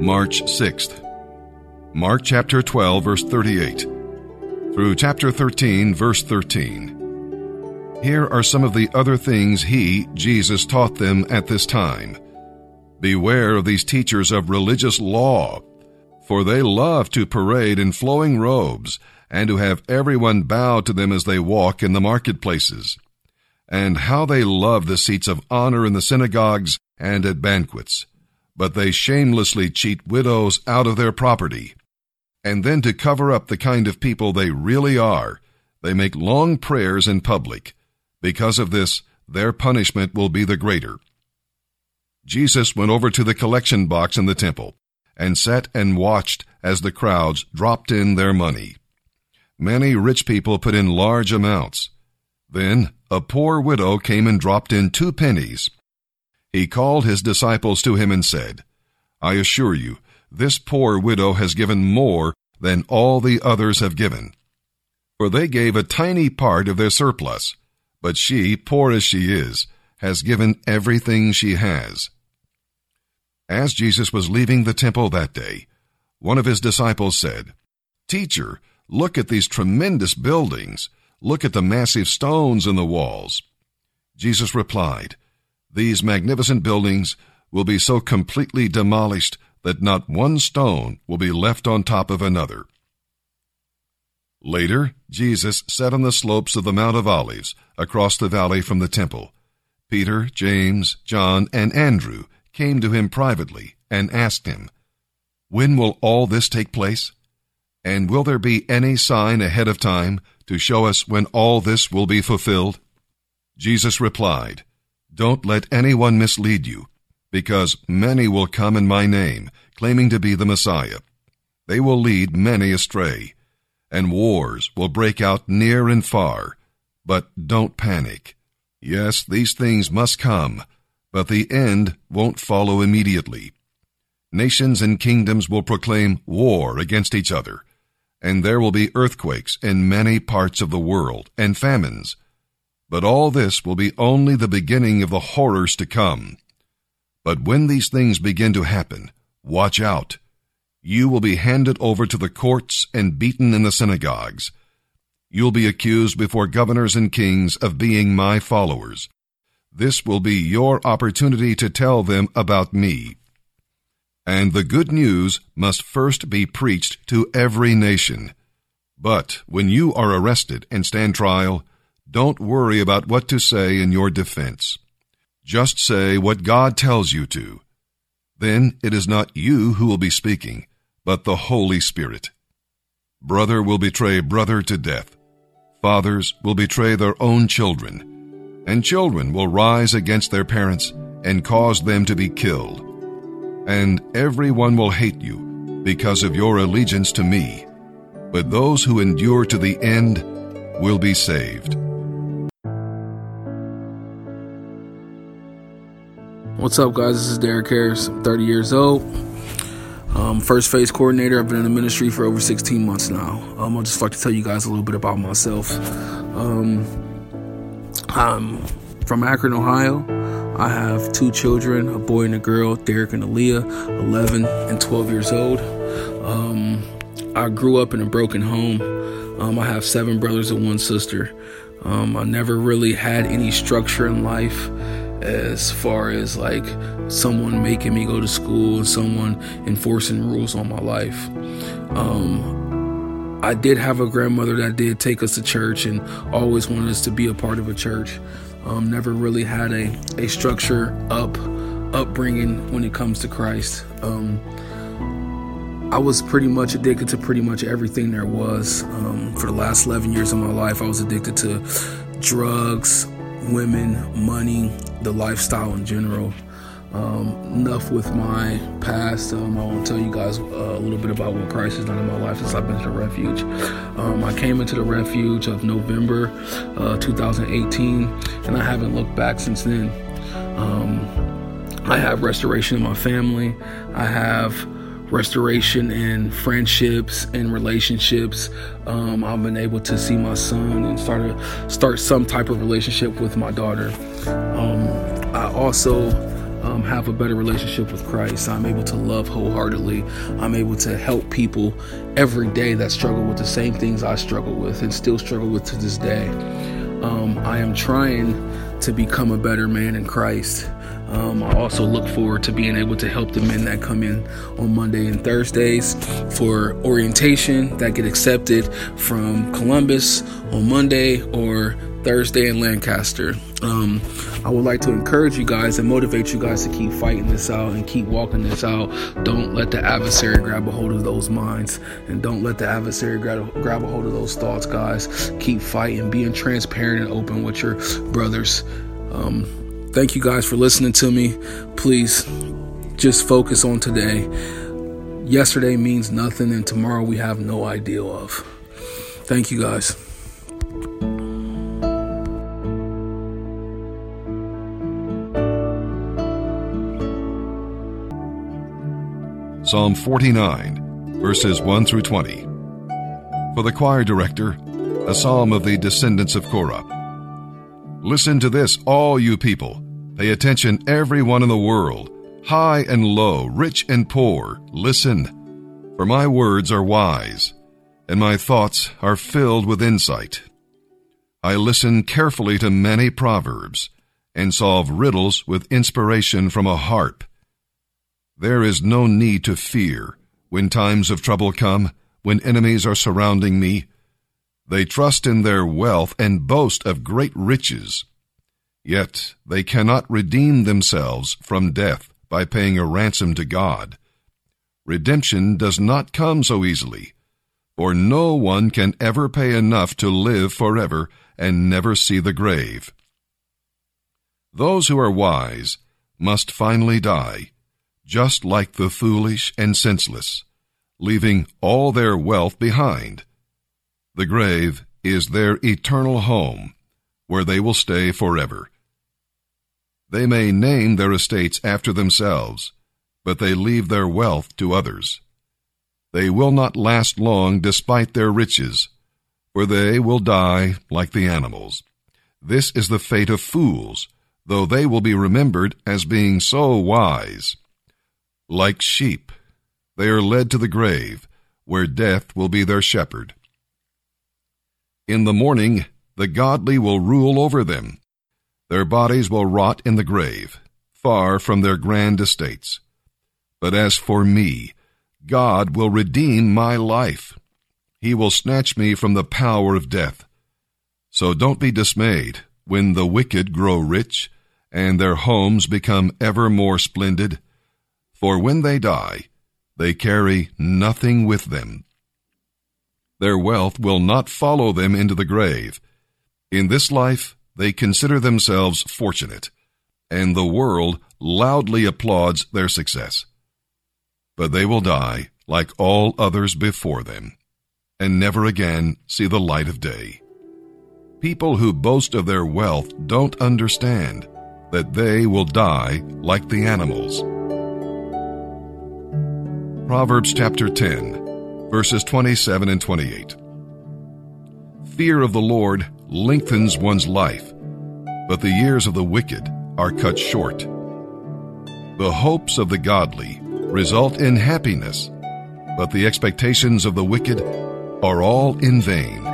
March 6th. Mark chapter 12, verse 38 through chapter 13, verse 13. Here are some of the other things he, Jesus, taught them at this time. Beware of these teachers of religious law, for they love to parade in flowing robes and to have everyone bow to them as they walk in the marketplaces. And how they love the seats of honor in the synagogues and at banquets. But they shamelessly cheat widows out of their property. And then to cover up the kind of people they really are, they make long prayers in public. Because of this, their punishment will be the greater. Jesus went over to the collection box in the temple and sat and watched as the crowds dropped in their money. Many rich people put in large amounts. Then a poor widow came and dropped in two pennies. He called his disciples to him and said, I assure you, this poor widow has given more than all the others have given. For they gave a tiny part of their surplus, but she, poor as she is, has given everything she has. As Jesus was leaving the temple that day, one of his disciples said, Teacher, look at these tremendous buildings. Look at the massive stones in the walls. Jesus replied, These magnificent buildings will be so completely demolished that not one stone will be left on top of another. Later, Jesus sat on the slopes of the Mount of Olives across the valley from the temple. Peter, James, John, and Andrew came to him privately and asked him, When will all this take place? And will there be any sign ahead of time to show us when all this will be fulfilled? Jesus replied, Don't let anyone mislead you because many will come in my name, claiming to be the Messiah. They will lead many astray, and wars will break out near and far. But don't panic. Yes, these things must come, but the end won't follow immediately. Nations and kingdoms will proclaim war against each other, and there will be earthquakes in many parts of the world, and famines. But all this will be only the beginning of the horrors to come. But when these things begin to happen, watch out. You will be handed over to the courts and beaten in the synagogues. You'll be accused before governors and kings of being my followers. This will be your opportunity to tell them about me. And the good news must first be preached to every nation. But when you are arrested and stand trial, don't worry about what to say in your defense. Just say what God tells you to. Then it is not you who will be speaking, but the Holy Spirit. Brother will betray brother to death. Fathers will betray their own children. And children will rise against their parents and cause them to be killed. And everyone will hate you because of your allegiance to me. But those who endure to the end will be saved. What's up, guys? This is Derek Harris. I'm 30 years old. Um, first phase coordinator. I've been in the ministry for over 16 months now. Um, I'll just like to tell you guys a little bit about myself. Um, I'm from Akron, Ohio. I have two children, a boy and a girl, Derek and Aaliyah, 11 and 12 years old. Um, I grew up in a broken home. Um, I have seven brothers and one sister. Um, I never really had any structure in life as far as like someone making me go to school and someone enforcing rules on my life. Um, I did have a grandmother that did take us to church and always wanted us to be a part of a church. Um, never really had a, a structure up upbringing when it comes to Christ. Um, I was pretty much addicted to pretty much everything there was. Um, for the last 11 years of my life, I was addicted to drugs, women, money, the lifestyle in general. Um, enough with my past. Um, I want to tell you guys uh, a little bit about what Christ has done in my life since I've been to the refuge. Um, I came into the refuge of November uh, 2018, and I haven't looked back since then. Um, I have restoration in my family. I have restoration in friendships and relationships. Um, I've been able to see my son and start a, start some type of relationship with my daughter. Um, I also um, have a better relationship with Christ. I'm able to love wholeheartedly. I'm able to help people every day that struggle with the same things I struggle with and still struggle with to this day. Um, I am trying to become a better man in Christ. Um, I also look forward to being able to help the men that come in on Monday and Thursdays for orientation that get accepted from Columbus on Monday or Thursday in Lancaster. Um, I would like to encourage you guys and motivate you guys to keep fighting this out and keep walking this out. Don't let the adversary grab a hold of those minds and don't let the adversary grab, grab a hold of those thoughts, guys. Keep fighting, being transparent and open with your brothers. Um, thank you guys for listening to me. Please just focus on today. Yesterday means nothing, and tomorrow we have no idea of. Thank you guys. Psalm 49, verses 1 through 20. For the choir director, a psalm of the descendants of Korah. Listen to this, all you people. Pay attention, everyone in the world, high and low, rich and poor. Listen, for my words are wise, and my thoughts are filled with insight. I listen carefully to many proverbs, and solve riddles with inspiration from a harp. There is no need to fear when times of trouble come, when enemies are surrounding me. They trust in their wealth and boast of great riches. Yet they cannot redeem themselves from death by paying a ransom to God. Redemption does not come so easily, for no one can ever pay enough to live forever and never see the grave. Those who are wise must finally die just like the foolish and senseless, leaving all their wealth behind. The grave is their eternal home, where they will stay forever. They may name their estates after themselves, but they leave their wealth to others. They will not last long despite their riches, for they will die like the animals. This is the fate of fools, though they will be remembered as being so wise. Like sheep, they are led to the grave, where death will be their shepherd. In the morning, the godly will rule over them. Their bodies will rot in the grave, far from their grand estates. But as for me, God will redeem my life. He will snatch me from the power of death. So don't be dismayed when the wicked grow rich and their homes become ever more splendid for when they die, they carry nothing with them. Their wealth will not follow them into the grave. In this life, they consider themselves fortunate, and the world loudly applauds their success. But they will die like all others before them, and never again see the light of day. People who boast of their wealth don't understand that they will die like the animals. Proverbs chapter 10, verses 27 and 28. Fear of the Lord lengthens one's life, but the years of the wicked are cut short. The hopes of the godly result in happiness, but the expectations of the wicked are all in vain.